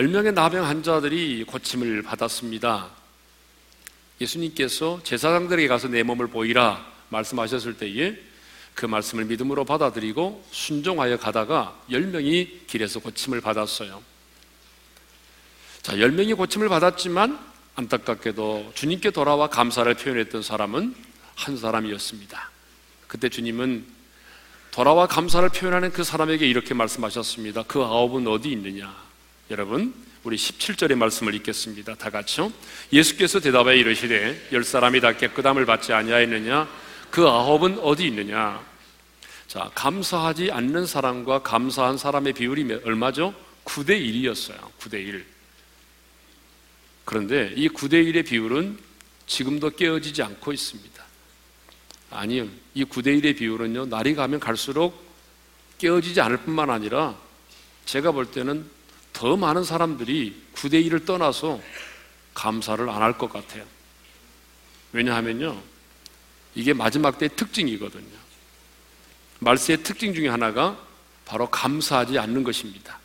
자, 10명의 나병 환자들이 고침을 받았습니다. 예수님께서 제사장들에게 가서 내 몸을 보이라 말씀하셨을 때에 그 말씀을 믿음으로 받아들이고 순종하여 가다가 10명이 길에서 고침을 받았어요. 자, 10명이 고침을 받았지만 안타깝게도 주님께 돌아와 감사를 표현했던 사람은 한 사람이었습니다. 그때 주님은 돌아와 감사를 표현하는 그 사람에게 이렇게 말씀하셨습니다. 그 아홉은 어디 있느냐? 여러분, 우리 17절의 말씀을 읽겠습니다. 다 같이요. 예수께서 대답하여 이르시되 열 사람이 다 깨끗함을 받지 아니하였느냐? 그 아홉은 어디 있느냐? 자, 감사하지 않는 사람과 감사한 사람의 비율이 얼마죠? 9대 1이었어요. 9대 1. 그런데 이 9대 1의 비율은 지금도 깨어지지 않고 있습니다. 아니요. 이 9대 1의 비율은요, 날이 가면 갈수록 깨어지지 않을 뿐만 아니라 제가 볼 때는 더 많은 사람들이 9대 1을 떠나서 감사를 안 할 것 같아요. 왜냐하면요, 이게 마지막 때의 특징이거든요. 말세의 특징 중에 하나가 바로 감사하지 않는 것입니다.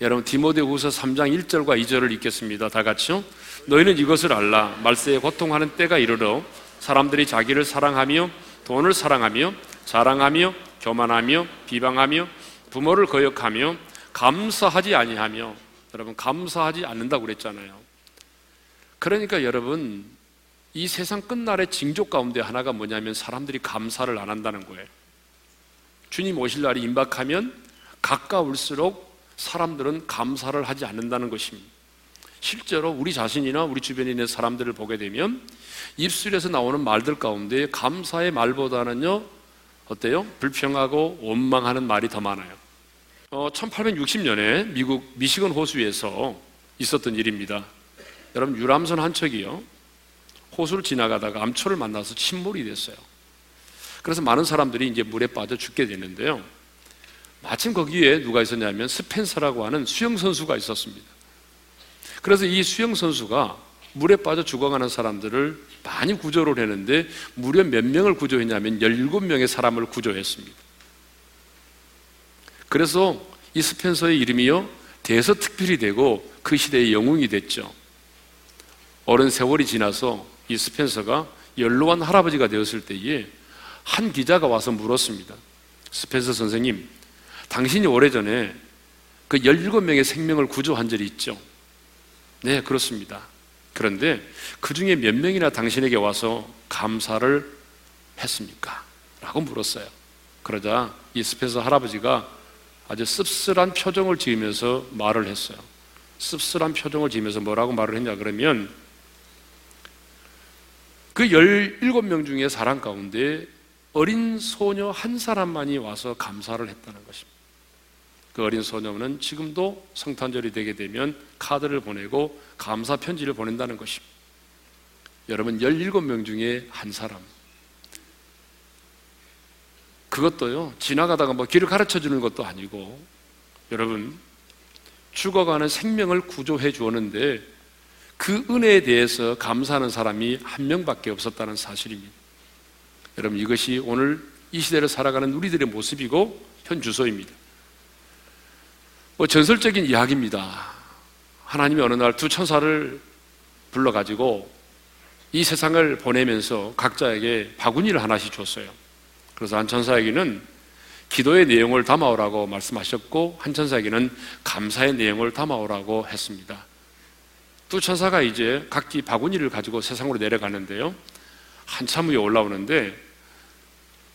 여러분 디모데후서 3장 1절과 2절을 읽겠습니다. 다 같이요. 너희는 이것을 알라. 말세에 고통하는 때가 이르러 사람들이 자기를 사랑하며 돈을 사랑하며 자랑하며 교만하며 비방하며 부모를 거역하며 감사하지 아니하며 여러분 감사하지 않는다고 그랬잖아요. 그러니까 여러분 이 세상 끝날의 징조 가운데 하나가 뭐냐면 사람들이 감사를 안 한다는 거예요. 주님 오실 날이 임박하면 가까울수록 사람들은 감사를 하지 않는다는 것입니다. 실제로 우리 자신이나 우리 주변에 있는 사람들을 보게 되면 입술에서 나오는 말들 가운데 감사의 말보다는요, 어때요? 불평하고 원망하는 말이 더 많아요. 어, 1860년에 미국 미시건 호수에서 있었던 일입니다. 여러분, 유람선 한 척이요. 호수를 지나가다가 암초를 만나서 침몰이 됐어요. 그래서 많은 사람들이 이제 물에 빠져 죽게 되는데요. 마침 거기에 누가 있었냐면 스펜서라고 하는 수영 선수가 있었습니다. 그래서 이 수영 선수가 물에 빠져 죽어가는 사람들을 많이 구조를 했는데 무려 몇 명을 구조했냐면 17명의 사람을 구조했습니다. 그래서 이 스펜서의 이름이요, 대서 특필이 되고 그 시대의 영웅이 됐죠. 어른 세월이 지나서 이 스펜서가 연로한 할아버지가 되었을 때에 한 기자가 와서 물었습니다. 스펜서 선생님, 당신이 오래전에 그 17명의 생명을 구조한 적이 있죠? 네, 그렇습니다. 그런데 그 중에 몇 명이나 당신에게 와서 감사를 했습니까? 라고 물었어요. 그러자 이 스펜서 할아버지가 아주 씁쓸한 표정을 지으면서 말을 했어요. 씁쓸한 표정을 지으면서 뭐라고 말을 했냐 그러면 그 17명 중에 사람 가운데 어린 소녀 한 사람만이 와서 감사를 했다는 것입니다. 그 어린 소녀는 지금도 성탄절이 되게 되면 카드를 보내고 감사 편지를 보낸다는 것입니다. 여러분 17명 중에 한 사람. 그것도요. 지나가다가 뭐 길을 가르쳐 주는 것도 아니고 여러분 죽어가는 생명을 구조해 주었는데 그 은혜에 대해서 감사하는 사람이 한 명밖에 없었다는 사실입니다. 여러분 이것이 오늘 이 시대를 살아가는 우리들의 모습이고 현 주소입니다. 뭐 전설적인 이야기입니다. 하나님이 어느 날 두 천사를 불러가지고 이 세상을 보내면서 각자에게 바구니를 하나씩 줬어요. 그래서 한 천사에게는 기도의 내용을 담아오라고 말씀하셨고 한 천사에게는 감사의 내용을 담아오라고 했습니다. 두 천사가 이제 각기 바구니를 가지고 세상으로 내려가는데요. 한참 후에 올라오는데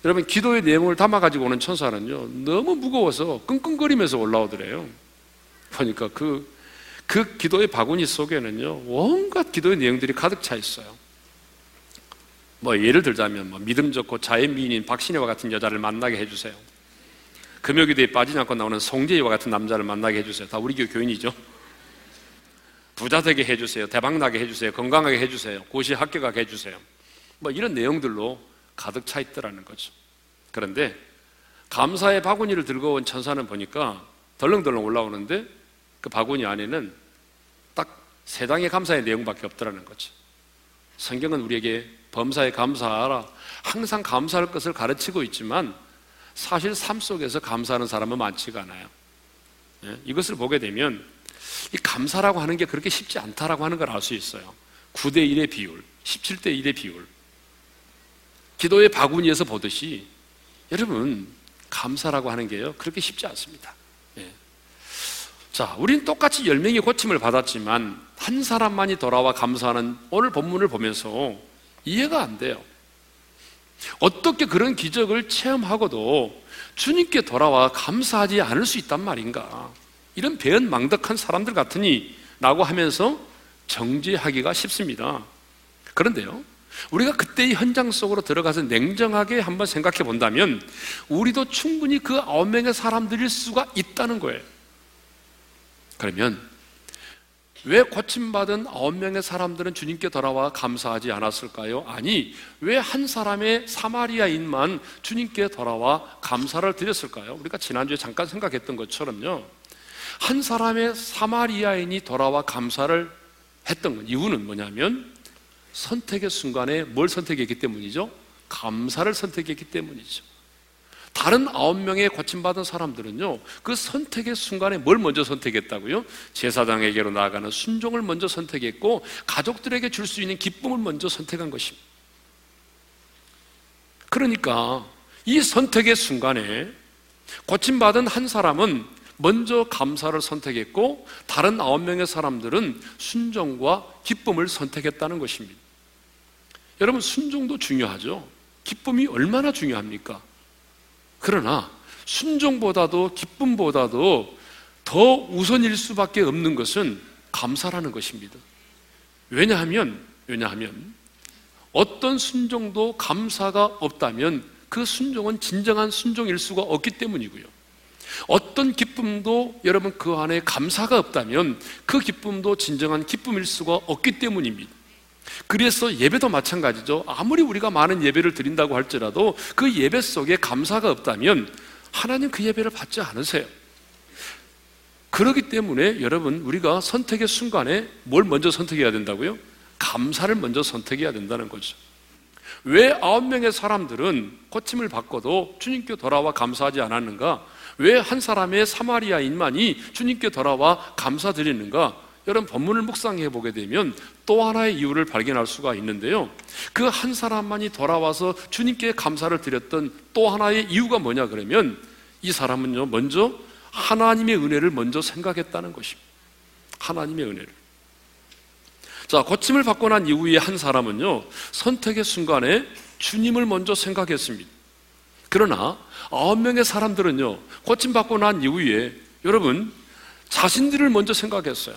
여러분 기도의 내용을 담아 가지고 오는 천사는요 너무 무거워서 끙끙거리면서 올라오더래요 보니까 그, 그 기도의 바구니 속에는요 온갖 기도의 내용들이 가득 차 있어요 뭐 예를 들자면 뭐 믿음 좋고 자의 미인인 박신혜와 같은 여자를 만나게 해주세요. 금요기도에 빠지지 않고 나오는 송재희와 같은 남자를 만나게 해주세요. 다 우리 교회 교인이죠. 부자 되게 해주세요. 대박 나게 해주세요. 건강하게 해주세요. 고시 합격하게 해주세요. 뭐 이런 내용들로 가득 차 있더라는 거죠. 그런데 감사의 바구니를 들고 온 천사는 보니까 덜렁덜렁 올라오는데 그 바구니 안에는 딱 세 장의 감사의 내용밖에 없더라는 거죠. 성경은 우리에게 범사에 감사하라. 항상 감사할 것을 가르치고 있지만 사실 삶 속에서 감사하는 사람은 많지가 않아요. 예? 이것을 보게 되면 이 감사라고 하는 게 그렇게 쉽지 않다라고 하는 걸 알 수 있어요. 9대 1의 비율, 17대 1의 비율. 기도의 바구니에서 보듯이 여러분 감사라고 하는 게요 그렇게 쉽지 않습니다. 예. 자, 우린 똑같이 열 명이 고침을 받았지만 한 사람만이 돌아와 감사하는 오늘 본문을 보면서 이해가 안 돼요. 어떻게 그런 기적을 체험하고도 주님께 돌아와 감사하지 않을 수 있단 말인가? 이런 배은망덕한 사람들 같으니 라고 하면서 정지하기가 쉽습니다. 그런데요, 우리가 그때의 현장 속으로 들어가서 냉정하게 한번 생각해 본다면 우리도 충분히 그 아홉 명의 사람들일 수가 있다는 거예요. 그러면 왜 고침받은 아홉 명의 사람들은 주님께 돌아와 감사하지 않았을까요? 아니, 왜 한 사람의 사마리아인만 주님께 돌아와 감사를 드렸을까요? 우리가 지난주에 잠깐 생각했던 것처럼요. 한 사람의 사마리아인이 돌아와 감사를 했던 이유는 뭐냐면 선택의 순간에 뭘 선택했기 때문이죠? 감사를 선택했기 때문이죠. 다른 아홉 명의 고침받은 사람들은요, 그 선택의 순간에 뭘 먼저 선택했다고요? 제사장에게로 나아가는 순종을 먼저 선택했고, 가족들에게 줄 수 있는 기쁨을 먼저 선택한 것입니다. 그러니까, 이 선택의 순간에 고침받은 한 사람은 먼저 감사를 선택했고, 다른 아홉 명의 사람들은 순종과 기쁨을 선택했다는 것입니다. 여러분, 순종도 중요하죠? 기쁨이 얼마나 중요합니까? 그러나 순종보다도 기쁨보다도 더 우선일 수밖에 없는 것은 감사라는 것입니다. 왜냐하면, 왜냐하면 어떤 순종도 감사가 없다면 그 순종은 진정한 순종일 수가 없기 때문이고요. 어떤 기쁨도 여러분 그 안에 감사가 없다면 그 기쁨도 진정한 기쁨일 수가 없기 때문입니다. 그래서 예배도 마찬가지죠. 아무리 우리가 많은 예배를 드린다고 할지라도 그 예배 속에 감사가 없다면 하나님 그 예배를 받지 않으세요. 그렇기 때문에 여러분 우리가 선택의 순간에 뭘 먼저 선택해야 된다고요? 감사를 먼저 선택해야 된다는 거죠. 왜 아홉 명의 사람들은 고침을 받고도 주님께 돌아와 감사하지 않았는가? 왜 한 사람의 사마리아인만이 주님께 돌아와 감사드리는가? 여러분 본문을 묵상해 보게 되면 또 하나의 이유를 발견할 수가 있는데요. 그 한 사람만이 돌아와서 주님께 감사를 드렸던 또 하나의 이유가 뭐냐 그러면 이 사람은요 먼저 하나님의 은혜를 먼저 생각했다는 것입니다. 하나님의 은혜를. 자, 고침을 받고 난 이후에 한 사람은요 선택의 순간에 주님을 먼저 생각했습니다. 그러나 아홉 명의 사람들은요 고침 받고 난 이후에 여러분 자신들을 먼저 생각했어요.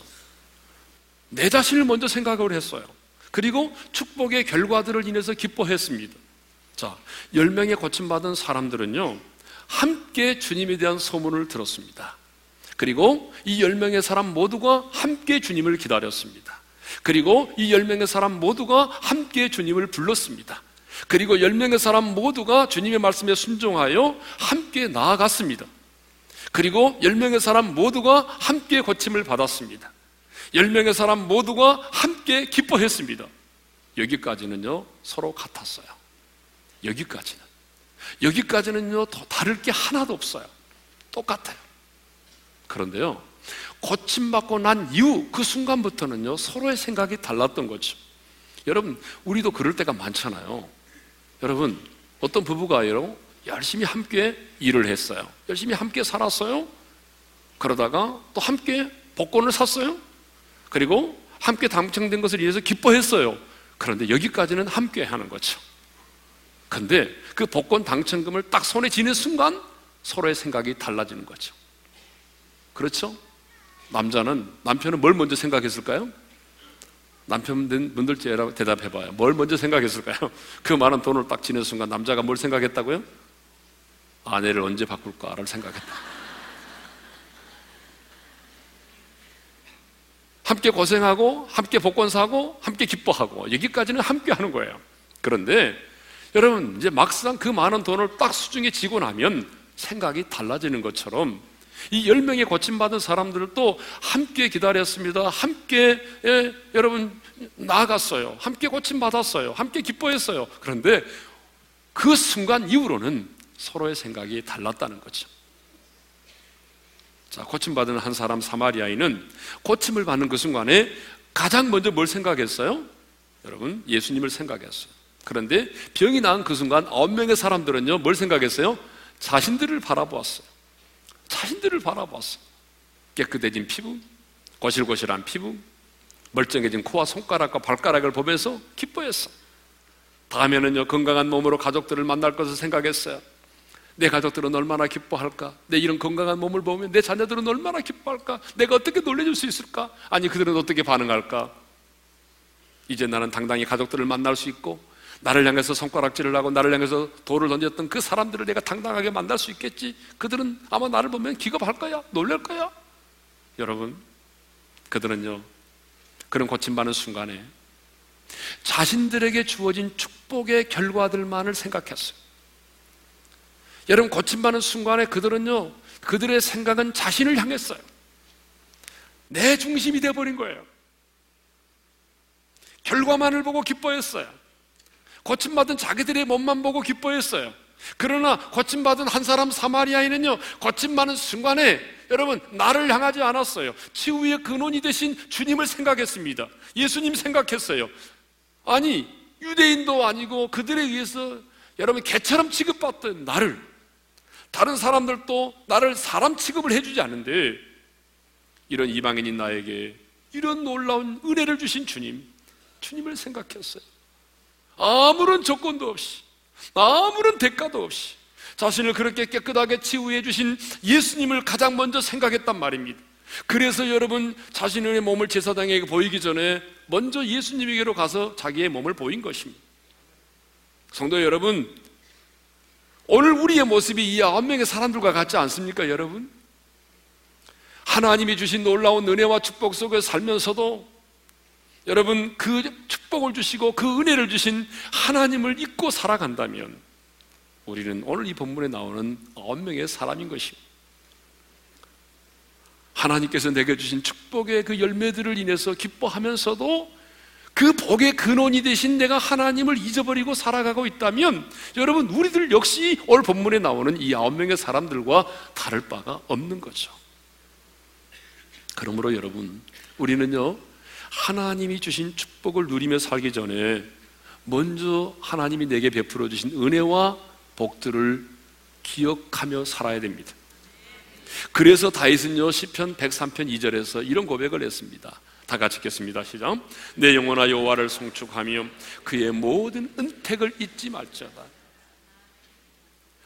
내 자신을 먼저 생각을 했어요. 그리고 축복의 결과들을 인해서 기뻐했습니다. 자, 10명의 고침받은 사람들은요, 함께 주님에 대한 소문을 들었습니다. 그리고 이 10명의 사람 모두가 함께 주님을 기다렸습니다. 그리고 이 10명의 사람 모두가 함께 주님을 불렀습니다. 그리고 10명의 사람 모두가 주님의 말씀에 순종하여 함께 나아갔습니다. 그리고 10명의 사람 모두가 함께 고침을 받았습니다. 10명의 사람 모두가 함께 기뻐했습니다. 여기까지는요, 서로 같았어요. 여기까지는. 여기까지는요, 더 다를 게 하나도 없어요. 똑같아요. 그런데요, 고침받고 난 이후 그 순간부터는요, 서로의 생각이 달랐던 거죠. 여러분, 우리도 그럴 때가 많잖아요. 여러분, 어떤 부부가 여러분, 열심히 함께 일을 했어요. 열심히 함께 살았어요. 그러다가 또 함께 복권을 샀어요. 그리고 함께 당첨된 것을 위해서 기뻐했어요. 그런데 여기까지는 함께 하는 거죠. 근데 그 복권 당첨금을 딱 손에 쥐는 순간 서로의 생각이 달라지는 거죠. 그렇죠? 남자는 남편은 뭘 먼저 생각했을까요? 남편분들 대답해 봐요. 뭘 먼저 생각했을까요? 그 많은 돈을 딱 지는 순간 남자가 뭘 생각했다고요? 아내를 언제 바꿀까를 생각했다. 함께 고생하고 함께 복권 사고 함께 기뻐하고 여기까지는 함께 하는 거예요. 그런데 여러분 이제 막상 그 많은 돈을 딱 수중에 지고 나면 생각이 달라지는 것처럼 이 열명의 고침받은 사람들도 함께 기다렸습니다. 함께 예, 여러분 나아갔어요. 함께 고침받았어요. 함께 기뻐했어요. 그런데 그 순간 이후로는 서로의 생각이 달랐다는 거죠. 자, 고침받은 한 사람 사마리아인은 고침을 받는 그 순간에 가장 먼저 뭘 생각했어요? 여러분, 예수님을 생각했어요. 그런데 병이 나은 그 순간 아홉 명의 사람들은요, 뭘 생각했어요? 자신들을 바라보았어요. 자신들을 바라보았어요. 깨끗해진 피부, 거실거실한 피부, 멀쩡해진 코와 손가락과 발가락을 보면서 기뻐했어. 다음에는요, 건강한 몸으로 가족들을 만날 것을 생각했어요. 내 가족들은 얼마나 기뻐할까? 내 이런 건강한 몸을 보면 내 자녀들은 얼마나 기뻐할까? 내가 어떻게 놀래줄 수 있을까? 아니, 그들은 어떻게 반응할까? 이제 나는 당당히 가족들을 만날 수 있고, 나를 향해서 손가락질을 하고, 나를 향해서 돌을 던졌던 그 사람들을 내가 당당하게 만날 수 있겠지? 그들은 아마 나를 보면 기겁할 거야? 놀랄 거야? 여러분, 그들은요, 그런 고침받는 순간에 자신들에게 주어진 축복의 결과들만을 생각했어요. 여러분, 고침받는 순간에 그들은요, 그들의 생각은 자신을 향했어요. 내 중심이 되어버린 거예요. 결과만을 보고 기뻐했어요. 고침받은 자기들의 몸만 보고 기뻐했어요. 그러나 고침받은 한 사람 사마리아인은요, 고침받는 순간에 여러분, 나를 향하지 않았어요. 치유의 근원이 되신 주님을 생각했습니다. 예수님 생각했어요. 아니, 유대인도 아니고 그들에 의해서 여러분 개처럼 취급받던 나를 다른 사람들도 나를 사람 취급을 해주지 않는데 이런 이방인인 나에게 이런 놀라운 은혜를 주신 주님, 주님을 생각했어요. 아무런 조건도 없이, 아무런 대가도 없이 자신을 그렇게 깨끗하게 치유해 주신 예수님을 가장 먼저 생각했단 말입니다. 그래서 여러분 자신의 몸을 제사장에게 보이기 전에 먼저 예수님에게로 가서 자기의 몸을 보인 것입니다. 성도 여러분, 오늘 우리의 모습이 이 아홉 명의 사람들과 같지 않습니까, 여러분? 하나님이 주신 놀라운 은혜와 축복 속에 살면서도 여러분 그 축복을 주시고 그 은혜를 주신 하나님을 잊고 살아간다면 우리는 오늘 이 본문에 나오는 아홉 명의 사람인 것입니다. 하나님께서 내게 주신 축복의 그 열매들을 인해서 기뻐하면서도 그 복의 근원이 되신 내가 하나님을 잊어버리고 살아가고 있다면 여러분 우리들 역시 오늘 본문에 나오는 이 아홉 명의 사람들과 다를 바가 없는 거죠. 그러므로 여러분 우리는요 하나님이 주신 축복을 누리며 살기 전에 먼저 하나님이 내게 베풀어 주신 은혜와 복들을 기억하며 살아야 됩니다. 그래서 다윗은요 시편 103편 2절에서 이런 고백을 했습니다. 다 같이 읽겠습니다. 시작. 내 영혼아 여호와를 송축하며 그의 모든 은택을 잊지 말자다.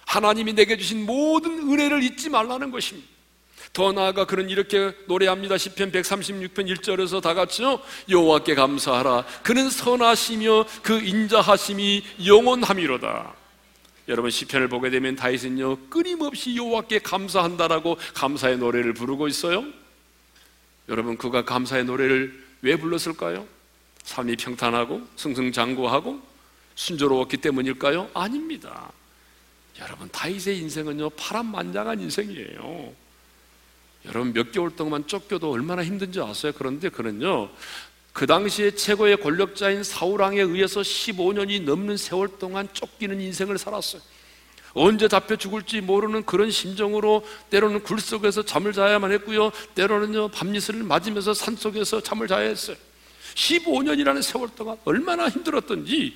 하나님이 내게 주신 모든 은혜를 잊지 말라는 것입니다. 더 나아가 그는 이렇게 노래합니다. 시편 136편 1절에서 다 같이요. 여호와께 감사하라. 그는 선하시며 그 인자하심이 영원함이로다. 여러분 시편을 보게 되면 다윗은요 끊임없이 여호와께 감사한다라고 감사의 노래를 부르고 있어요. 여러분 그가 감사의 노래를 왜 불렀을까요? 삶이 평탄하고 승승장구하고 순조로웠기 때문일까요? 아닙니다. 여러분 다윗의 인생은요 파란만장한 인생이에요. 여러분 몇 개월 동안 쫓겨도 얼마나 힘든지 아세요? 그런데 그는요 그 당시에 최고의 권력자인 사우랑에 의해서 15년이 넘는 세월 동안 쫓기는 인생을 살았어요. 언제 잡혀 죽을지 모르는 그런 심정으로 때로는 굴 속에서 잠을 자야만 했고요. 때로는요, 밤이슬을 맞으면서 산 속에서 잠을 자야 했어요. 15년이라는 세월 동안 얼마나 힘들었던지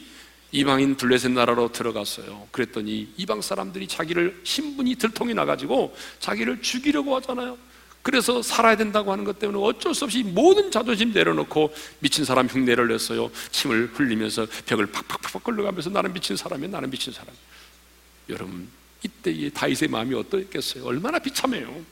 이방인 둘레셋 나라로 들어갔어요. 그랬더니 이방 사람들이 자기를 신분이 들통이 나가지고 자기를 죽이려고 하잖아요. 그래서 살아야 된다고 하는 것 때문에 어쩔 수 없이 모든 자존심 내려놓고 미친 사람 흉내를 냈어요. 침을 흘리면서 벽을 팍팍팍 끌려가면서 나는 미친 사람이야, 나는 미친 사람. 여러분 이때의 다윗의 마음이 어떠했겠어요? 얼마나 비참해요.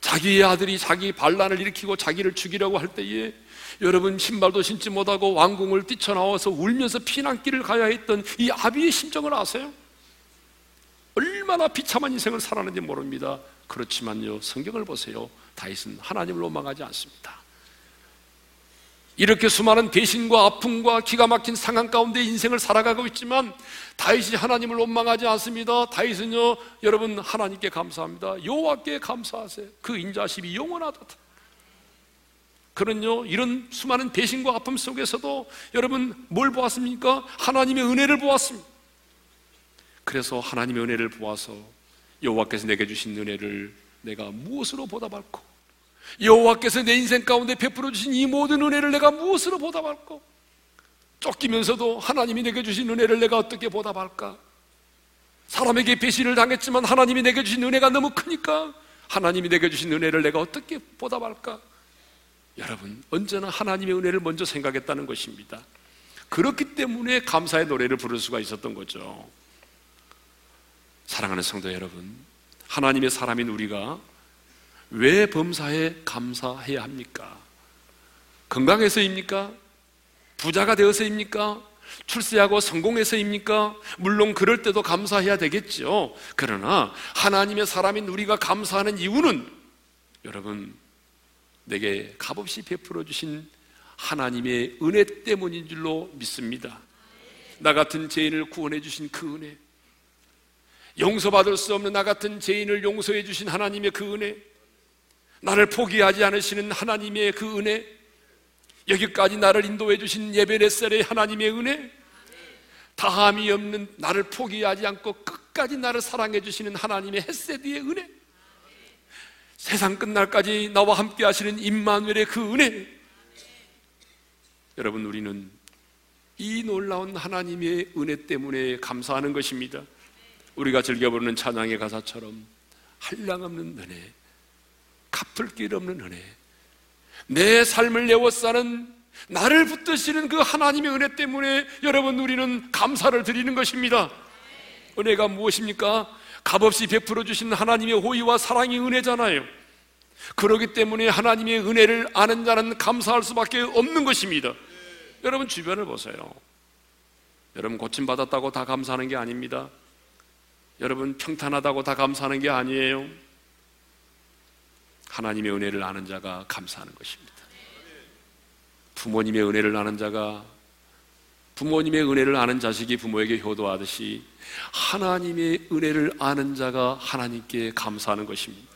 자기의 아들이 자기 반란을 일으키고 자기를 죽이려고 할 때에 여러분 신발도 신지 못하고 왕궁을 뛰쳐나와서 울면서 피난길을 가야 했던 이 아비의 심정을 아세요? 얼마나 비참한 인생을 살았는지 모릅니다. 그렇지만요, 성경을 보세요. 다윗은 하나님을 원망하지 않습니다. 이렇게 수많은 배신과 아픔과 기가 막힌 상황 가운데 인생을 살아가고 있지만 다윗이 하나님을 원망하지 않습니다. 다윗은요, 여러분 하나님께 감사합니다. 여호와께 감사하세요. 그 인자심이 영원하다. 그런요, 이런 수많은 배신과 아픔 속에서도 여러분 뭘 보았습니까? 하나님의 은혜를 보았습니다. 그래서 하나님의 은혜를 보아서 여호와께서 내게 주신 은혜를 내가 무엇으로 보답할고 여호와께서 내 인생 가운데 베풀어 주신 이 모든 은혜를 내가 무엇으로 보답할고 쫓기면서도 하나님이 내게 주신 은혜를 내가 어떻게 보답할까? 사람에게 배신을 당했지만 하나님이 내게 주신 은혜가 너무 크니까 하나님이 내게 주신 은혜를 내가 어떻게 보답할까? 여러분, 언제나 하나님의 은혜를 먼저 생각했다는 것입니다. 그렇기 때문에 감사의 노래를 부를 수가 있었던 거죠. 사랑하는 성도 여러분, 하나님의 사람인 우리가 왜 범사에 감사해야 합니까? 건강해서입니까? 부자가 되어서입니까? 출세하고 성공해서입니까? 물론 그럴 때도 감사해야 되겠죠. 그러나 하나님의 사람인 우리가 감사하는 이유는 여러분 내게 값없이 베풀어 주신 하나님의 은혜 때문인 줄로 믿습니다. 나 같은 죄인을 구원해 주신 그 은혜. 용서받을 수 없는 나 같은 죄인을 용서해 주신 하나님의 그 은혜. 나를 포기하지 않으시는 하나님의 그 은혜. 여기까지 나를 인도해 주신 예배레셀의 하나님의 은혜. 다함이 없는 나를 포기하지 않고 끝까지 나를 사랑해 주시는 하나님의 햇세드의 은혜. 세상 끝날까지 나와 함께 하시는 임마누엘의 그 은혜. 여러분 우리는 이 놀라운 하나님의 은혜 때문에 감사하는 것입니다. 우리가 즐겨 부르는 찬양의 가사처럼 한량없는 은혜, 갚을 길 없는 은혜, 내 삶을 내워싸는 나를 붙드시는 그 하나님의 은혜 때문에 여러분 우리는 감사를 드리는 것입니다. 은혜가 무엇입니까? 값없이 베풀어 주신 하나님의 호의와 사랑이 은혜잖아요. 그러기 때문에 하나님의 은혜를 아는 자는 감사할 수밖에 없는 것입니다. 여러분 주변을 보세요. 여러분 고침 받았다고 다 감사하는 게 아닙니다. 여러분 평탄하다고 다 감사하는 게 아니에요. 하나님의 은혜를 아는 자가 감사하는 것입니다. 부모님의 은혜를 아는 자가 부모님의 은혜를 아는 자식이 부모에게 효도하듯이 하나님의 은혜를 아는 자가 하나님께 감사하는 것입니다.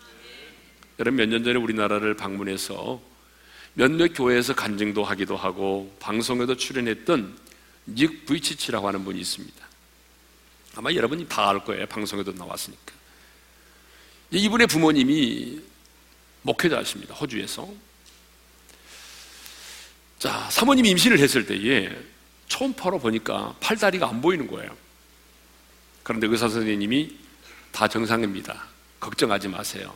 여러분 몇 년 전에 우리나라를 방문해서 몇몇 교회에서 간증도 하기도 하고 방송에도 출연했던 닉 브이치치라고 하는 분이 있습니다. 아마 여러분이 다 알 거예요. 방송에도 나왔으니까. 이분의 부모님이 목회자십니다. 호주에서. 자, 사모님이 임신을 했을 때에 초음파로 보니까 팔다리가 안 보이는 거예요. 그런데 의사 선생님이 다 정상입니다. 걱정하지 마세요.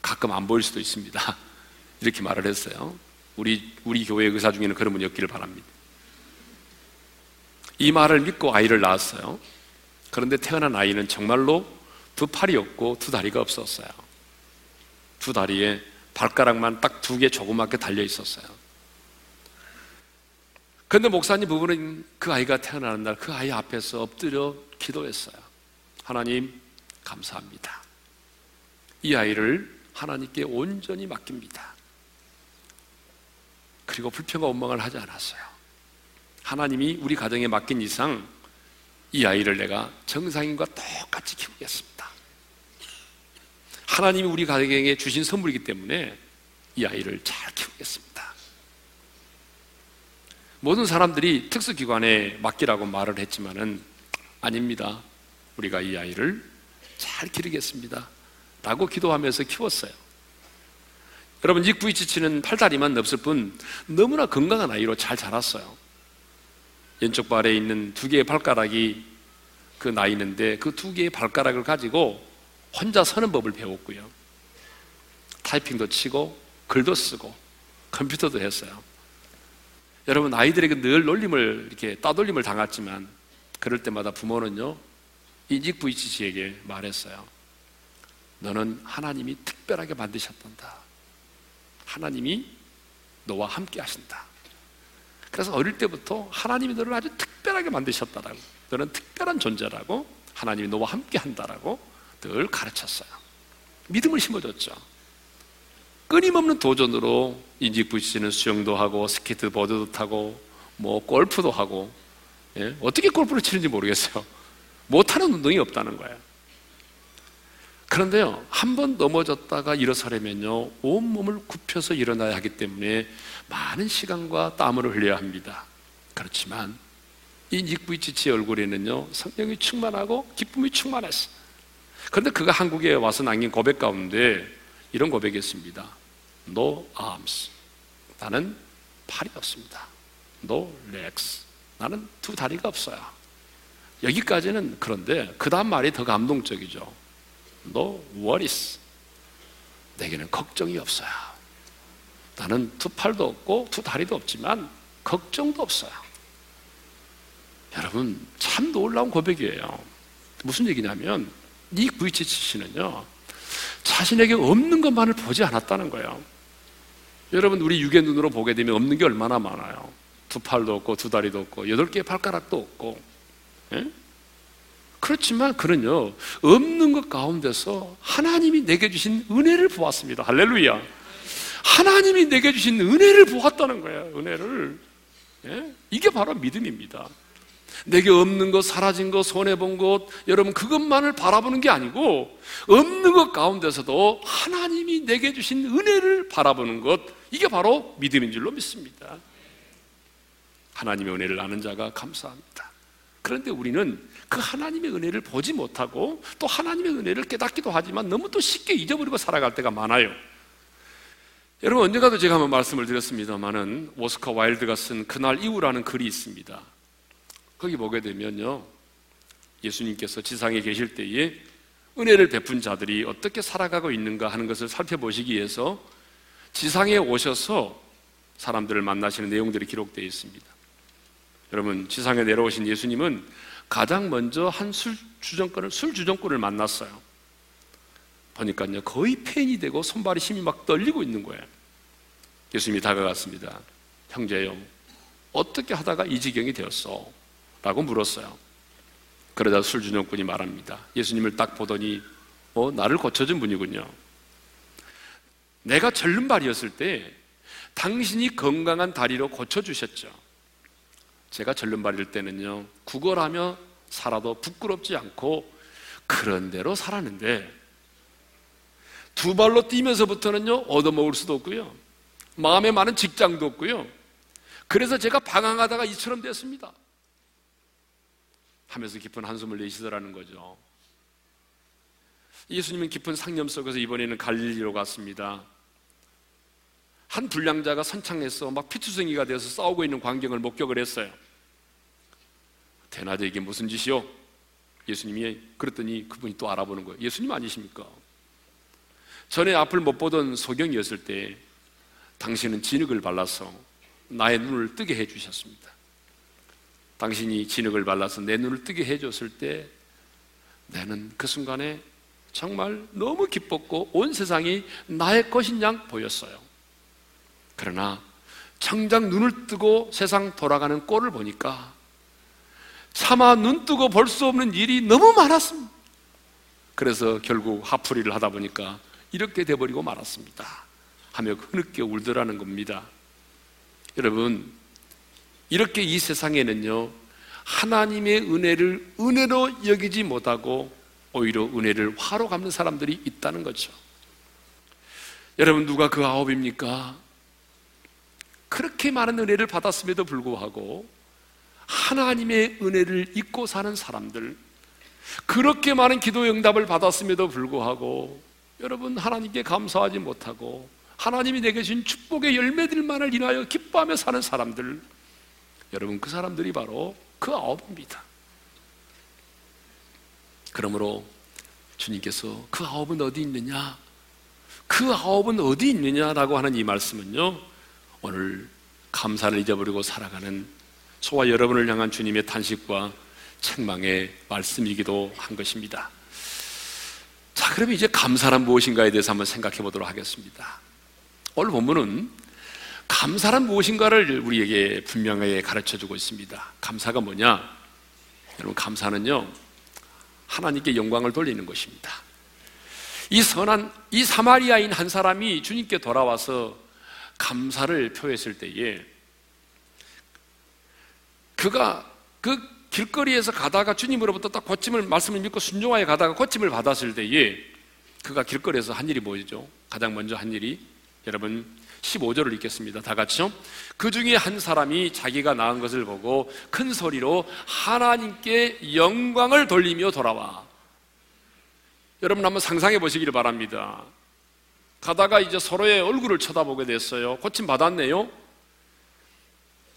가끔 안 보일 수도 있습니다. 이렇게 말을 했어요. 우리, 우리 교회 의사 중에는 그런 분이 없기를 바랍니다. 이 말을 믿고 아이를 낳았어요. 그런데 태어난 아이는 정말로 두 팔이 없고 두 다리가 없었어요. 두 다리에 발가락만 딱 두 개 조그맣게 달려 있었어요. 그런데 목사님 부부는 그 아이가 태어나는 날 그 아이 앞에서 엎드려 기도했어요. 하나님, 감사합니다. 이 아이를 하나님께 온전히 맡깁니다. 그리고 불평과 원망을 하지 않았어요. 하나님이 우리 가정에 맡긴 이상 이 아이를 내가 정상인과 똑같이 키우겠습니다. 하나님이 우리 가정에 주신 선물이기 때문에 이 아이를 잘 키우겠습니다. 모든 사람들이 특수기관에 맡기라고 말을 했지만은 아닙니다. 우리가 이 아이를 잘 기르겠습니다. 라고 기도하면서 키웠어요. 여러분, 익부이치치는 팔다리만 없을 뿐 너무나 건강한 아이로 잘 자랐어요. 왼쪽 발에 있는 두 개의 발가락이 그 나이는데 그 두 개의 발가락을 가지고 혼자 서는 법을 배웠고요. 타이핑도 치고 글도 쓰고 컴퓨터도 했어요. 여러분 아이들에게 늘 놀림을 이렇게 따돌림을 당했지만 그럴 때마다 부모는요 이직 부이치씨에게 말했어요. 너는 하나님이 특별하게 만드셨단다. 하나님이 너와 함께 하신다. 그래서 어릴 때부터 하나님이 너를 아주 특별하게 만드셨다라고 너는 특별한 존재라고 하나님이 너와 함께 한다라고 늘 가르쳤어요. 믿음을 심어줬죠. 끊임없는 도전으로 인직부 씨는 수영도 하고 스케이트보드도 타고 뭐 골프도 하고 예? 어떻게 골프를 치는지 모르겠어요. 못하는 운동이 없다는 거예요. 그런데요, 한 번 넘어졌다가 일어서려면요, 온몸을 굽혀서 일어나야 하기 때문에 많은 시간과 땀을 흘려야 합니다. 그렇지만 이 닉부이치치의 얼굴에는요, 성령이 충만하고 기쁨이 충만했어. 그런데 그가 한국에 와서 남긴 고백 가운데 이런 고백이었습니다. No arms. 나는 팔이 없습니다. No legs. 나는 두 다리가 없어요. 여기까지는 그런데 그 다음 말이 더 감동적이죠. No worries. 내게는 걱정이 없어요. 나는 두 팔도 없고 두 다리도 없지만 걱정도 없어요. 여러분 참 놀라운 고백이에요. 무슨 얘기냐면 이 부이치치 씨는요 자신에게 없는 것만을 보지 않았다는 거예요. 여러분 우리 육의 눈으로 보게 되면 없는 게 얼마나 많아요. 두 팔도 없고 두 다리도 없고 여덟 개의 발가락도 없고 예? 그렇지만 그는요 없는 것 가운데서 하나님이 내게 주신 은혜를 보았습니다. 할렐루야. 하나님이 내게 주신 은혜를 보았다는 거예요. 은혜를 예? 이게 바로 믿음입니다. 내게 없는 것, 사라진 것, 손해본 것, 여러분 그것만을 바라보는 게 아니고 없는 것 가운데서도 하나님이 내게 주신 은혜를 바라보는 것, 이게 바로 믿음인 줄로 믿습니다. 하나님의 은혜를 아는 자가 감사합니다. 그런데 우리는 그 하나님의 은혜를 보지 못하고 또 하나님의 은혜를 깨닫기도 하지만 너무 또 쉽게 잊어버리고 살아갈 때가 많아요. 여러분 언젠가도 제가 한번 말씀을 드렸습니다만은 오스카 와일드가 쓴 그날 이후라는 글이 있습니다. 거기 보게 되면요. 예수님께서 지상에 계실 때에 은혜를 베푼 자들이 어떻게 살아가고 있는가 하는 것을 살펴보시기 위해서 지상에 오셔서 사람들을 만나시는 내용들이 기록되어 있습니다. 여러분, 지상에 내려오신 예수님은 가장 먼저 한 술 주정권을, 술 주정권을 만났어요. 보니까요, 거의 팬이 되고 손발이 힘이 막 떨리고 있는 거예요. 예수님이 다가갔습니다. 형제요, 어떻게 하다가 이 지경이 되었어? 라고 물었어요. 그러다 술주정꾼이 말합니다. 예수님을 딱 보더니, 어, 나를 고쳐준 분이군요. 내가 절름발이었을 때 당신이 건강한 다리로 고쳐주셨죠. 제가 절름발일 때는요, 구걸하며 살아도 부끄럽지 않고 그런 대로 살았는데 두 발로 뛰면서부터는요, 얻어먹을 수도 없고요. 마음에 많은 직장도 없고요. 그래서 제가 방황하다가 이처럼 됐습니다. 하면서 깊은 한숨을 내쉬더라는 거죠. 예수님은 깊은 상념 속에서 이번에는 갈릴리로 갔습니다. 한 불량자가 선창해서 막 피투성이가 되어서 싸우고 있는 광경을 목격을 했어요. 대낮에 이게 무슨 짓이요? 예수님이 그랬더니 그분이 또 알아보는 거예요. 예수님 아니십니까? 전에 앞을 못 보던 소경이었을 때 당신은 진흙을 발라서 나의 눈을 뜨게 해 주셨습니다. 당신이 진흙을 발라서 내 눈을 뜨게 해줬을 때 나는 그 순간에 정말 너무 기뻤고 온 세상이 나의 것인 양 보였어요. 그러나 정작 눈을 뜨고 세상 돌아가는 꼴을 보니까 차마 눈 뜨고 볼 수 없는 일이 너무 많았습니다. 그래서 결국 화풀이를 하다 보니까 이렇게 돼버리고 말았습니다. 하며 흐느껴 울더라는 겁니다. 여러분, 이렇게 이 세상에는요, 하나님의 은혜를 은혜로 여기지 못하고 오히려 은혜를 화로 갚는 사람들이 있다는 거죠. 여러분, 누가 그 아홉입니까? 그렇게 많은 은혜를 받았음에도 불구하고 하나님의 은혜를 잊고 사는 사람들, 그렇게 많은 기도 응답을 받았음에도 불구하고 여러분 하나님께 감사하지 못하고 하나님이 내게 주신 축복의 열매들만을 인하여 기뻐하며 사는 사람들, 여러분 그 사람들이 바로 그 아홉입니다. 그러므로 주님께서 그 아홉은 어디 있느냐? 그 아홉은 어디 있느냐라고 하는 이 말씀은요, 오늘 감사를 잊어버리고 살아가는 저와 여러분을 향한 주님의 탄식과 책망의 말씀이기도 한 것입니다. 자, 그러면 이제 감사란 무엇인가에 대해서 한번 생각해 보도록 하겠습니다. 오늘 본문은 감사란 무엇인가를 우리에게 분명하게 가르쳐 주고 있습니다. 감사가 뭐냐? 여러분, 감사는요, 하나님께 영광을 돌리는 것입니다. 이 선한, 이 사마리아인 한 사람이 주님께 돌아와서 감사를 표했을 때에 그가 그 길거리에서 가다가 주님으로부터 딱 고침을 말씀을 믿고 순종하여 가다가 고침을 받았을 때에 그가 길거리에서 한 일이 뭐죠? 가장 먼저 한 일이 여러분 15절을 읽겠습니다. 다 같이요. 그 중에 한 사람이 자기가 낳은 것을 보고 큰 소리로 하나님께 영광을 돌리며 돌아와. 여러분 한번 상상해 보시기를 바랍니다. 가다가 이제 서로의 얼굴을 쳐다보게 됐어요. 고침 받았네요.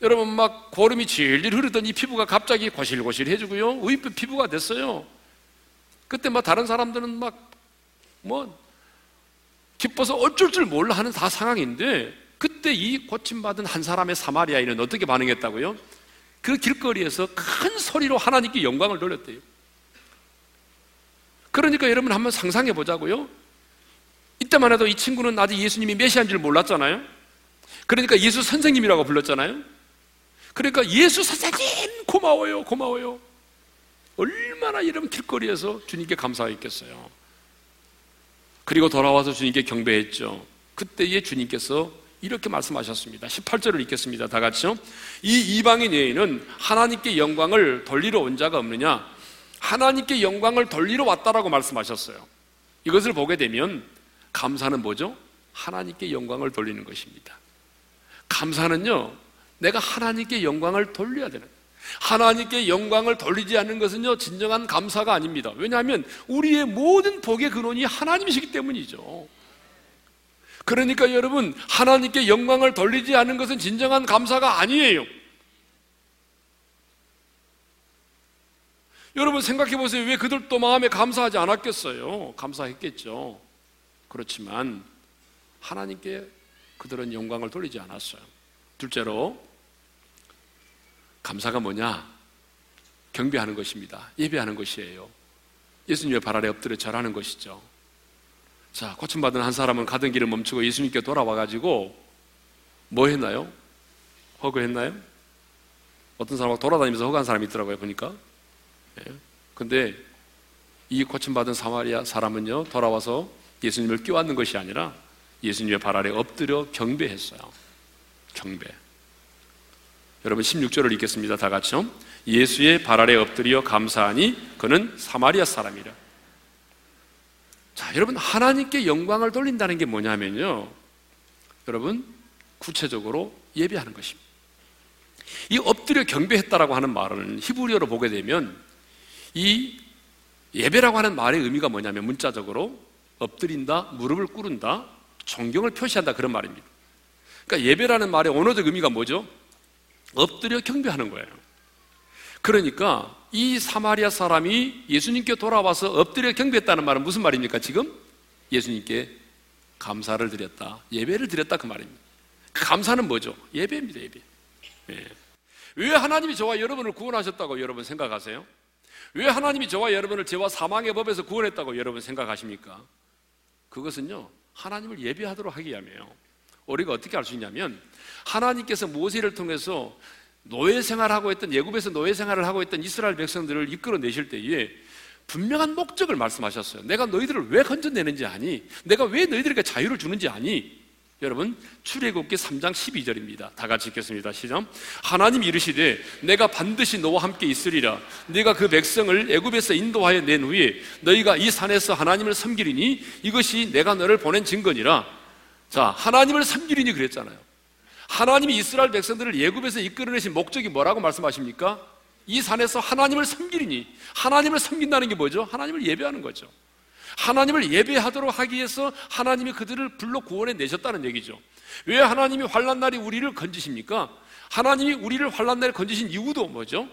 여러분 막 고름이 질질 흐르던 이 피부가 갑자기 고실고실해지고요. 의빛 피부가 됐어요. 그때 막 다른 사람들은 막 뭐 기뻐서 어쩔 줄 몰라 하는 다 상황인데 그때 이 고침받은 한 사람의 사마리아인은 어떻게 반응했다고요? 그 길거리에서 큰 소리로 하나님께 영광을 돌렸대요. 그러니까 여러분 한번 상상해 보자고요. 이때만 해도 이 친구는 아직 예수님이 메시아인 줄 몰랐잖아요. 그러니까 예수 선생님이라고 불렀잖아요. 그러니까 예수 선생님 고마워요, 고마워요. 얼마나 이런 길거리에서 주님께 감사했겠어요. 그리고 돌아와서 주님께 경배했죠. 그때에 주님께서 이렇게 말씀하셨습니다. 18절을 읽겠습니다. 다 같이요. 이 이방인 여인은 하나님께 영광을 돌리러 온 자가 없느냐? 하나님께 영광을 돌리러 왔다라고 말씀하셨어요. 이것을 보게 되면 감사는 뭐죠? 하나님께 영광을 돌리는 것입니다. 감사는요, 내가 하나님께 영광을 돌려야 되는 하나님께 영광을 돌리지 않는 것은요, 진정한 감사가 아닙니다. 왜냐하면 우리의 모든 복의 근원이 하나님이시기 때문이죠. 그러니까 여러분, 하나님께 영광을 돌리지 않는 것은 진정한 감사가 아니에요. 여러분 생각해 보세요. 왜 그들도 마음에 감사하지 않았겠어요? 감사했겠죠. 그렇지만 하나님께 그들은 영광을 돌리지 않았어요. 둘째로 감사가 뭐냐? 경배하는 것입니다. 예배하는 것이에요. 예수님의 발 아래 엎드려 절하는 것이죠. 자, 고침받은 한 사람은 가던 길을 멈추고 예수님께 돌아와가지고 뭐 했나요? 허그했나요? 어떤 사람하고 돌아다니면서 허가한 사람이 있더라고요, 보니까. 예. 근데 이 고침받은 사마리아 사람은요, 돌아와서 예수님을 껴안는 것이 아니라 예수님의 발 아래 엎드려 경배했어요. 경배. 여러분 16절을 읽겠습니다. 다 같이요. 예수의 발 아래 엎드려 감사하니 그는 사마리아 사람이라. 자, 여러분 하나님께 영광을 돌린다는 게 뭐냐면요. 여러분 구체적으로 예배하는 것입니다. 이 엎드려 경배했다라고 하는 말은 히브리어로 보게 되면 이 예배라고 하는 말의 의미가 뭐냐면 문자적으로 엎드린다, 무릎을 꿇은다, 존경을 표시한다 그런 말입니다. 그러니까 예배라는 말의 언어적 의미가 뭐죠? 엎드려 경배하는 거예요. 그러니까 이 사마리아 사람이 예수님께 돌아와서 엎드려 경배했다는 말은 무슨 말입니까? 지금 예수님께 감사를 드렸다, 예배를 드렸다 그 말입니다. 그 감사는 뭐죠? 예배입니다, 예배. 예. 왜 하나님이 저와 여러분을 구원하셨다고 여러분 생각하세요? 왜 하나님이 저와 여러분을 죄와 사망의 법에서 구원했다고 여러분 생각하십니까? 그것은요, 하나님을 예배하도록 하기 위함이에요. 우리가 어떻게 알 수 있냐면, 하나님께서 모세를 통해서 노예 생활하고 있던, 예굽에서 노예 생활을 하고 있던 이스라엘 백성들을 이끌어 내실 때에 분명한 목적을 말씀하셨어요. 내가 너희들을 왜 건져내는지 아니? 내가 왜 너희들에게 자유를 주는지 아니? 여러분 출애굽기 3장 12절입니다. 다 같이 읽겠습니다. 시작. 하나님 이르시되 내가 반드시 너와 함께 있으리라. 네가 그 백성을 애굽에서 인도하여 낸 후에 너희가 이 산에서 하나님을 섬기리니 이것이 내가 너를 보낸 증거니라. 자, 하나님을 섬기리니 그랬잖아요. 하나님이 이스라엘 백성들을 예굽에서 이끌어내신 목적이 뭐라고 말씀하십니까? 이 산에서 하나님을 섬기리니 하나님을 섬긴다는 게 뭐죠? 하나님을 예배하는 거죠. 하나님을 예배하도록 하기 위해서 하나님이 그들을 불러 구원해 내셨다는 얘기죠. 왜 하나님이 환란 날이 우리를 건지십니까? 하나님이 우리를 환란 날에 건지신 이유도 뭐죠?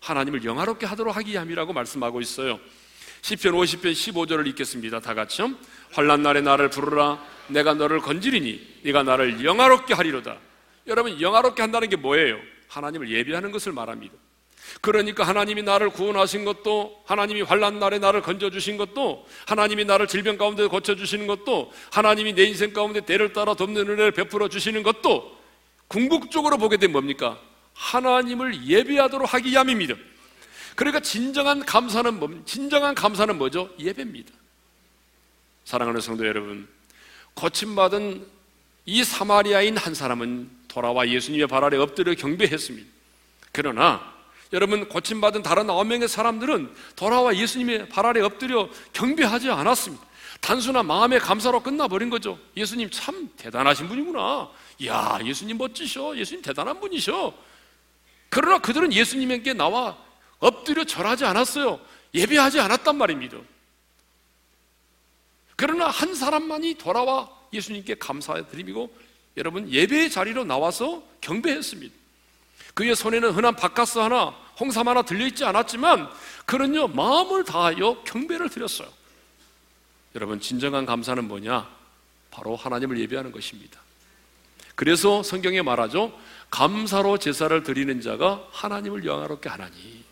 하나님을 영화롭게 하도록 하기 위함이라고 말씀하고 있어요. 시편 50편 15절을 읽겠습니다. 다 같이요. 환란 날에 나를 부르라. 내가 너를 건지리니 네가 나를 영화롭게 하리로다. 여러분 영화롭게 한다는 게 뭐예요? 하나님을 예배하는 것을 말합니다. 그러니까 하나님이 나를 구원하신 것도 하나님이 환란 날에 나를 건져 주신 것도 하나님이 나를 질병 가운데 고쳐 주시는 것도 하나님이 내 인생 가운데 때를 따라 돕는 은혜를 베풀어 주시는 것도 궁극적으로 보게 되면 뭡니까? 하나님을 예배하도록 하기 위함입니다. 그러니까 진정한 감사는 뭡 진정한 감사는 뭐죠? 예배입니다. 사랑하는 성도 여러분, 고침받은 이 사마리아인 한 사람은 돌아와 예수님의 발 아래 엎드려 경배했습니다. 그러나 여러분 고침받은 다른 아홉 명의 사람들은 돌아와 예수님의 발 아래 엎드려 경배하지 않았습니다. 단순한 마음의 감사로 끝나버린 거죠. 예수님 참 대단하신 분이구나. 야 예수님 멋지셔. 예수님 대단한 분이셔. 그러나 그들은 예수님에게 나와 엎드려 절하지 않았어요. 예배하지 않았단 말입니다. 그러나 한 사람만이 돌아와 예수님께 감사드리고 여러분 예배의 자리로 나와서 경배했습니다. 그의 손에는 흔한 바카스 하나, 홍삼 하나 들려있지 않았지만 그는요 마음을 다하여 경배를 드렸어요. 여러분 진정한 감사는 뭐냐? 바로 하나님을 예배하는 것입니다. 그래서 성경에 말하죠. 감사로 제사를 드리는 자가 하나님을 영화롭게 하나니.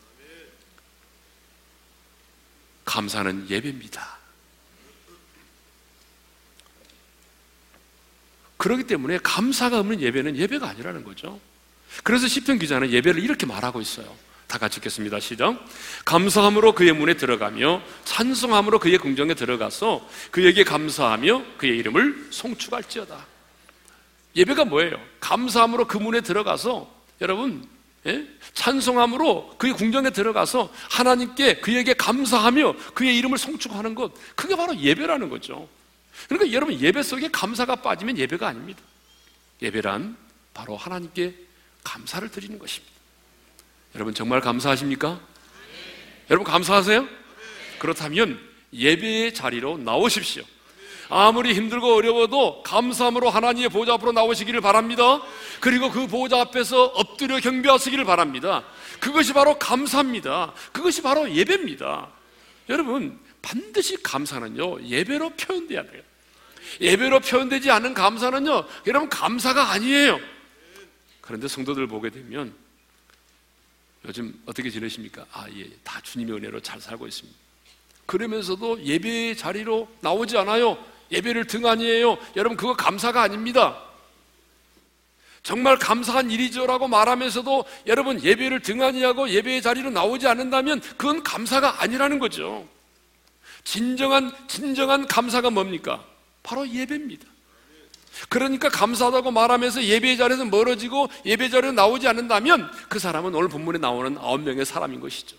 감사는 예배입니다. 그렇기 때문에 감사가 없는 예배는 예배가 아니라는 거죠. 그래서 시편 기자는 예배를 이렇게 말하고 있어요. 다 같이 읽겠습니다. 시작. 감사함으로 그의 문에 들어가며 찬송함으로 그의 궁정에 들어가서 그에게 감사하며 그의 이름을 송축할지어다. 예배가 뭐예요? 감사함으로 그 문에 들어가서 여러분 예? 찬송함으로 그의 궁정에 들어가서 하나님께 그에게 감사하며 그의 이름을 송축하는 것 그게 바로 예배라는 거죠. 그러니까 여러분 예배 속에 감사가 빠지면 예배가 아닙니다. 예배란 바로 하나님께 감사를 드리는 것입니다. 여러분 정말 감사하십니까? 네. 여러분 감사하세요? 네. 그렇다면 예배의 자리로 나오십시오. 아무리 힘들고 어려워도 감사함으로 하나님의 보좌 앞으로 나오시기를 바랍니다. 그리고 그 보좌 앞에서 엎드려 경배하시기를 바랍니다. 그것이 바로 감사입니다. 그것이 바로 예배입니다. 여러분 반드시 감사는요 예배로 표현돼야 돼요. 예배로 표현되지 않은 감사는요 여러분 감사가 아니에요. 그런데 성도들 보게 되면 요즘 어떻게 지내십니까? 아, 예, 다 주님의 은혜로 잘 살고 있습니다. 그러면서도 예배의 자리로 나오지 않아요. 예배를 등한히해요. 여러분, 그거 감사가 아닙니다. 정말 감사한 일이죠라고 말하면서도 여러분 예배를 등한히 하고 예배의 자리로 나오지 않는다면 그건 감사가 아니라는 거죠. 진정한 진정한 감사가 뭡니까? 바로 예배입니다. 그러니까 감사하다고 말하면서 예배 자리에서 멀어지고 예배 자리에 나오지 않는다면 그 사람은 오늘 본문에 나오는 아홉 명의 사람인 것이죠.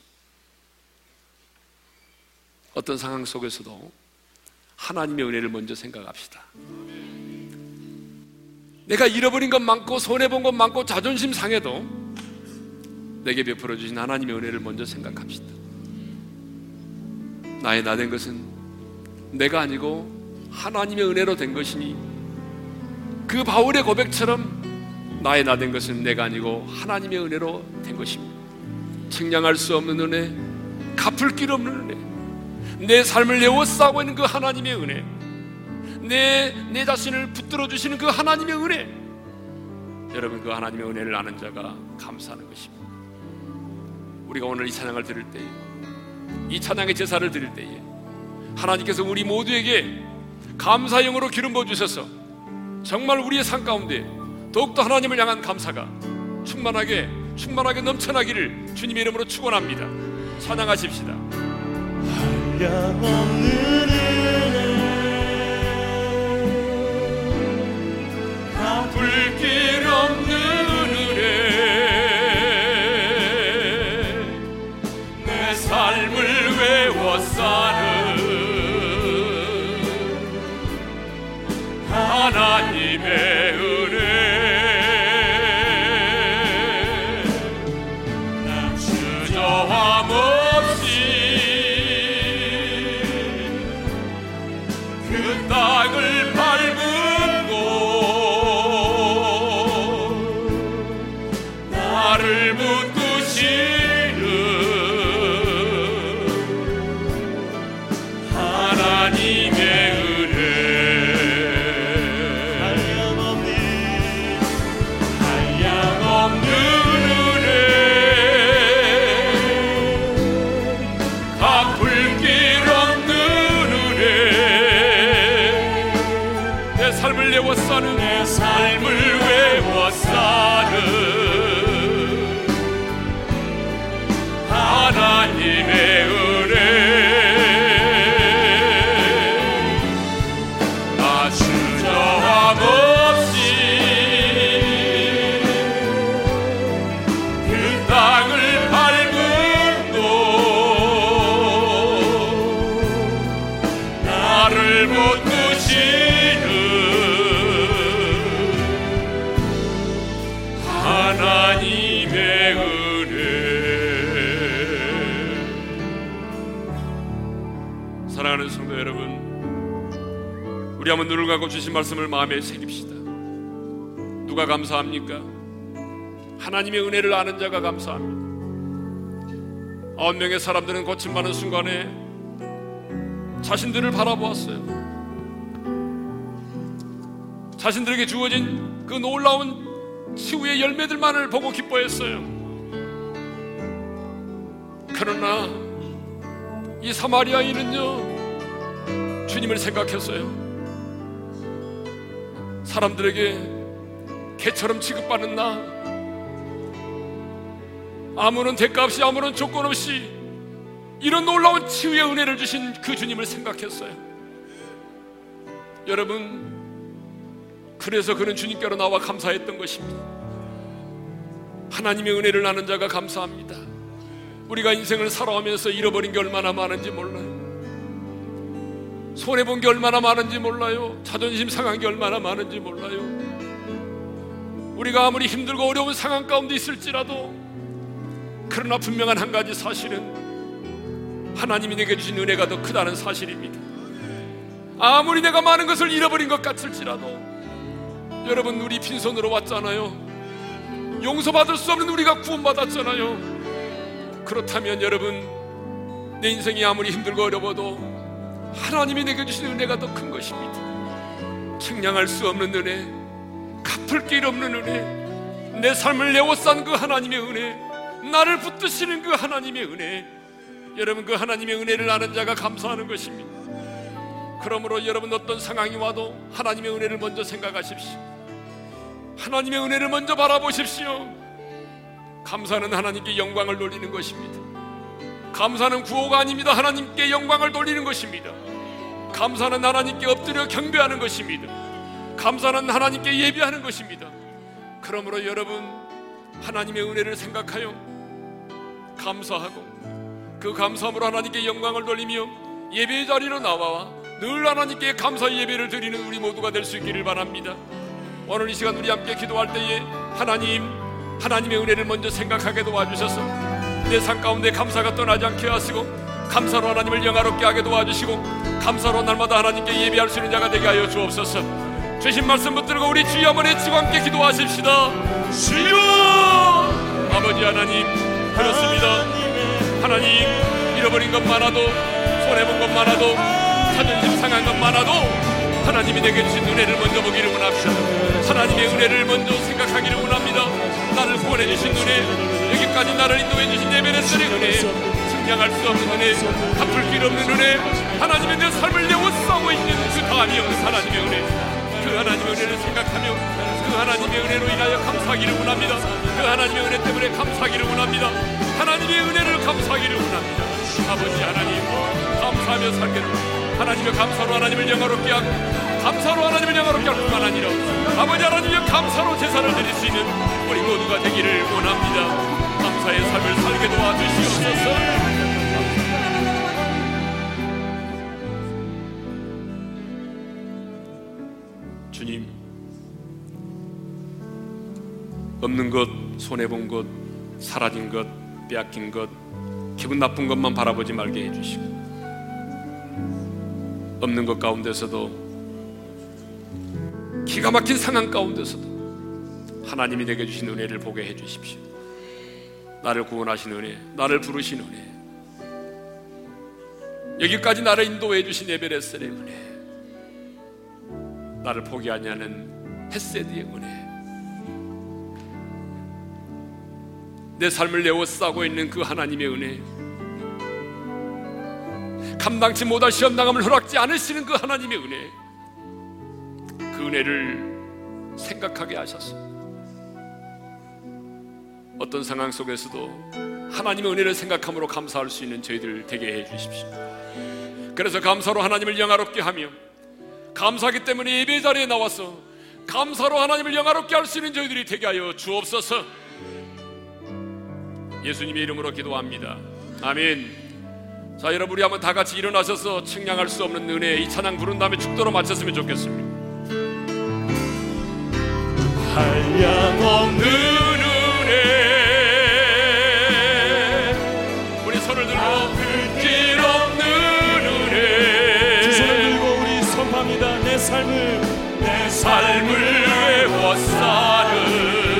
어떤 상황 속에서도 하나님의 은혜를 먼저 생각합시다. 내가 잃어버린 것 많고 손해본 것 많고 자존심 상해도 내게 베풀어 주신 하나님의 은혜를 먼저 생각합시다. 나의 나 된 것은 내가 아니고 하나님의 은혜로 된 것이니 그 바울의 고백처럼 나의 나 된 것은 내가 아니고 하나님의 은혜로 된 것입니다. 측량할 수 없는 은혜, 갚을 길 없는 은혜, 내 삶을 내워싸고 있는 그 하나님의 은혜, 내, 내 자신을 붙들어 주시는 그 하나님의 은혜. 여러분, 그 하나님의 은혜를 아는 자가 감사하는 것입니다. 우리가 오늘 이 찬양을 드릴 때에, 이 찬양의 제사를 드릴 때에, 하나님께서 우리 모두에게 감사형으로 기름 부어 주셔서 정말 우리의 삶 가운데 더욱더 하나님을 향한 감사가 충만하게 충만하게 넘쳐나기를 주님의 이름으로 축원합니다. 찬양하십시다. 한량없는 불길 하나님의 하나님의 은혜 사랑하는 성도 여러분 우리 한번 눈을 감고 주신 말씀을 마음에 새깁시다. 누가 감사합니까? 하나님의 은혜를 아는 자가 감사합니다. 아홉 명의 사람들은 고침받는 순간에 자신들을 바라보았어요. 자신들에게 주어진 그 놀라운 치유의 열매들만을 보고 기뻐했어요. 그러나 이 사마리아인은요 주님을 생각했어요. 사람들에게 개처럼 취급받는 나 아무런 대가 없이 아무런 조건 없이 이런 놀라운 치유의 은혜를 주신 그 주님을 생각했어요. 여러분 그래서 그는 주님께로 나와 감사했던 것입니다. 하나님의 은혜를 나는 자가 감사합니다. 우리가 인생을 살아가면서 잃어버린 게 얼마나 많은지 몰라요. 손해본 게 얼마나 많은지 몰라요. 자존심 상한 게 얼마나 많은지 몰라요. 우리가 아무리 힘들고 어려운 상황 가운데 있을지라도 그러나 분명한 한 가지 사실은 하나님이 내게 주신 은혜가 더 크다는 사실입니다. 아무리 내가 많은 것을 잃어버린 것 같을지라도 여러분 우리 빈손으로 왔잖아요. 용서받을 수 없는 우리가 구원받았잖아요. 그렇다면 여러분 내 인생이 아무리 힘들고 어려워도 하나님이 내게 주신 은혜가 더 큰 것입니다. 측량할 수 없는 은혜, 갚을 길 없는 은혜, 내 삶을 내워싼 그 하나님의 은혜, 나를 붙드시는 그 하나님의 은혜, 여러분 그 하나님의 은혜를 아는 자가 감사하는 것입니다. 그러므로 여러분 어떤 상황이 와도 하나님의 은혜를 먼저 생각하십시오. 하나님의 은혜를 먼저 바라보십시오. 감사는 하나님께 영광을 돌리는 것입니다. 감사는 구호가 아닙니다. 하나님께 영광을 돌리는 것입니다. 감사는 하나님께 엎드려 경배하는 것입니다. 감사는 하나님께 예배하는 것입니다. 그러므로 여러분 하나님의 은혜를 생각하여 감사하고 그 감사함으로 하나님께 영광을 돌리며 예배 자리로 나와 늘 하나님께 감사 예배를 드리는 우리 모두가 될 수 있기를 바랍니다. 오늘 이 시간 우리 함께 기도할 때에 하나님 하나님의 은혜를 먼저 생각하게 도와주셔서. 내 삶 가운데 감사가 떠나지 않게 하시고 감사로 하나님을 영화롭게 하게 도와주시고 감사로 날마다 하나님께 예배할 수 있는 자가 되게 하여 주옵소서. 주신 말씀 붙들고 우리 주여 한번 외치고 함께 기도하십시다. 주여! 아버지 하나님 그렇습니다. 하나님 잃어버린 것 많아도 손해본 것 많아도 자존심 상한 것 많아도 하나님이 내게 주신 은혜를 먼저 보기를 원합니다. 하나님의 은혜를 먼저 생각하기를 원합니다. 나를 구원해 주신 은혜, 여기까지 나를 인도해 주신 예배레스의 은혜, 증량할 수 없는 은혜, 갚을 길 없는 은혜, 하나님의 내 삶을 내어 싸고 있는 그 다음이 없는 하나님의 은혜, 그 하나님의 은혜를 생각하며 그 하나님의 은혜로 인하여 감사하기를 원합니다. 그 하나님의 은혜 때문에 감사하기를 원합니다. 하나님의 은혜를 감사하기를 원합니다. 아버지 하나님, 감사하며 살기를 하나님의 감사로 하나님을 영화롭게 하고 감사로 하나님을 영화롭게 할 뿐만 아니라 아버지 하나님의 감사로 제사를 드릴 수 있는 우리 모두가 되기를 원합니다. 감사의 삶을 살게 도와주시옵소서. 주님 없는 것, 손해본 것, 사라진 것, 빼앗긴 것, 기분 나쁜 것만 바라보지 말게 해주시고 없는 것 가운데서도 기가 막힌 상황 가운데서도 하나님이 내게 주신 은혜를 보게 해 주십시오. 나를 구원하신 은혜, 나를 부르신 은혜, 여기까지 나를 인도해 주신 에베레스의 은혜, 나를 포기하지 않은 햇세드의 은혜, 내 삶을 내어 싸고 있는 그 하나님의 은혜, 감당치 못할 시험 당함을 허락지 않으시는 그 하나님의 은혜. 그 은혜를 생각하게 하셔서 어떤 상황 속에서도 하나님의 은혜를 생각함으로 감사할 수 있는 저희들 되게 해 주십시오. 그래서 감사로 하나님을 영화롭게 하며 감사하기 때문에 예배 자리에 나와서 감사로 하나님을 영화롭게 할 수 있는 저희들이 되게 하여 주옵소서. 예수님의 이름으로 기도합니다. 아멘 자 여러분 우리 한번 다 같이 일어나셔서 측량할 수 없는 은혜 이 찬양 부른 다음에 축도로 마쳤으면 좋겠습니다. 한량없는 은혜. 우리 손을 들고. 불길 없는 은혜. 두 손을 들고 우리 선포합니다. 내 삶을. 내 삶을 외워 사는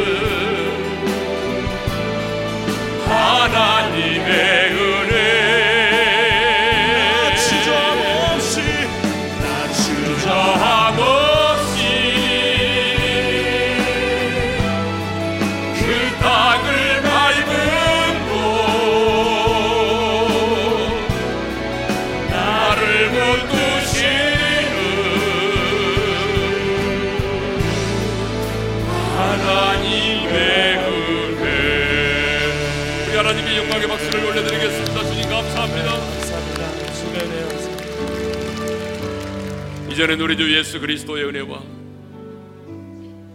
전에 우리 주 예수 그리스도의 은혜와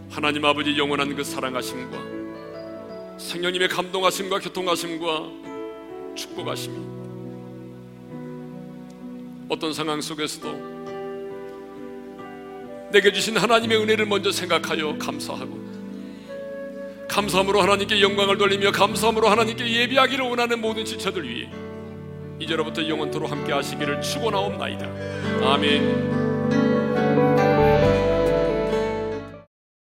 하나님 아버지 영원한 그 사랑하심과 성령님의 감동하심과 교통하심과 축복하심이 어떤 상황 속에서도 내게 주신 하나님의 은혜를 먼저 생각하여 감사하고 감사함으로 하나님께 영광을 돌리며 감사함으로 하나님께 예비하기를 원하는 모든 지체들 위해 이제로부터 영원토로 함께 하시기를 축원하옵나이다. 아멘.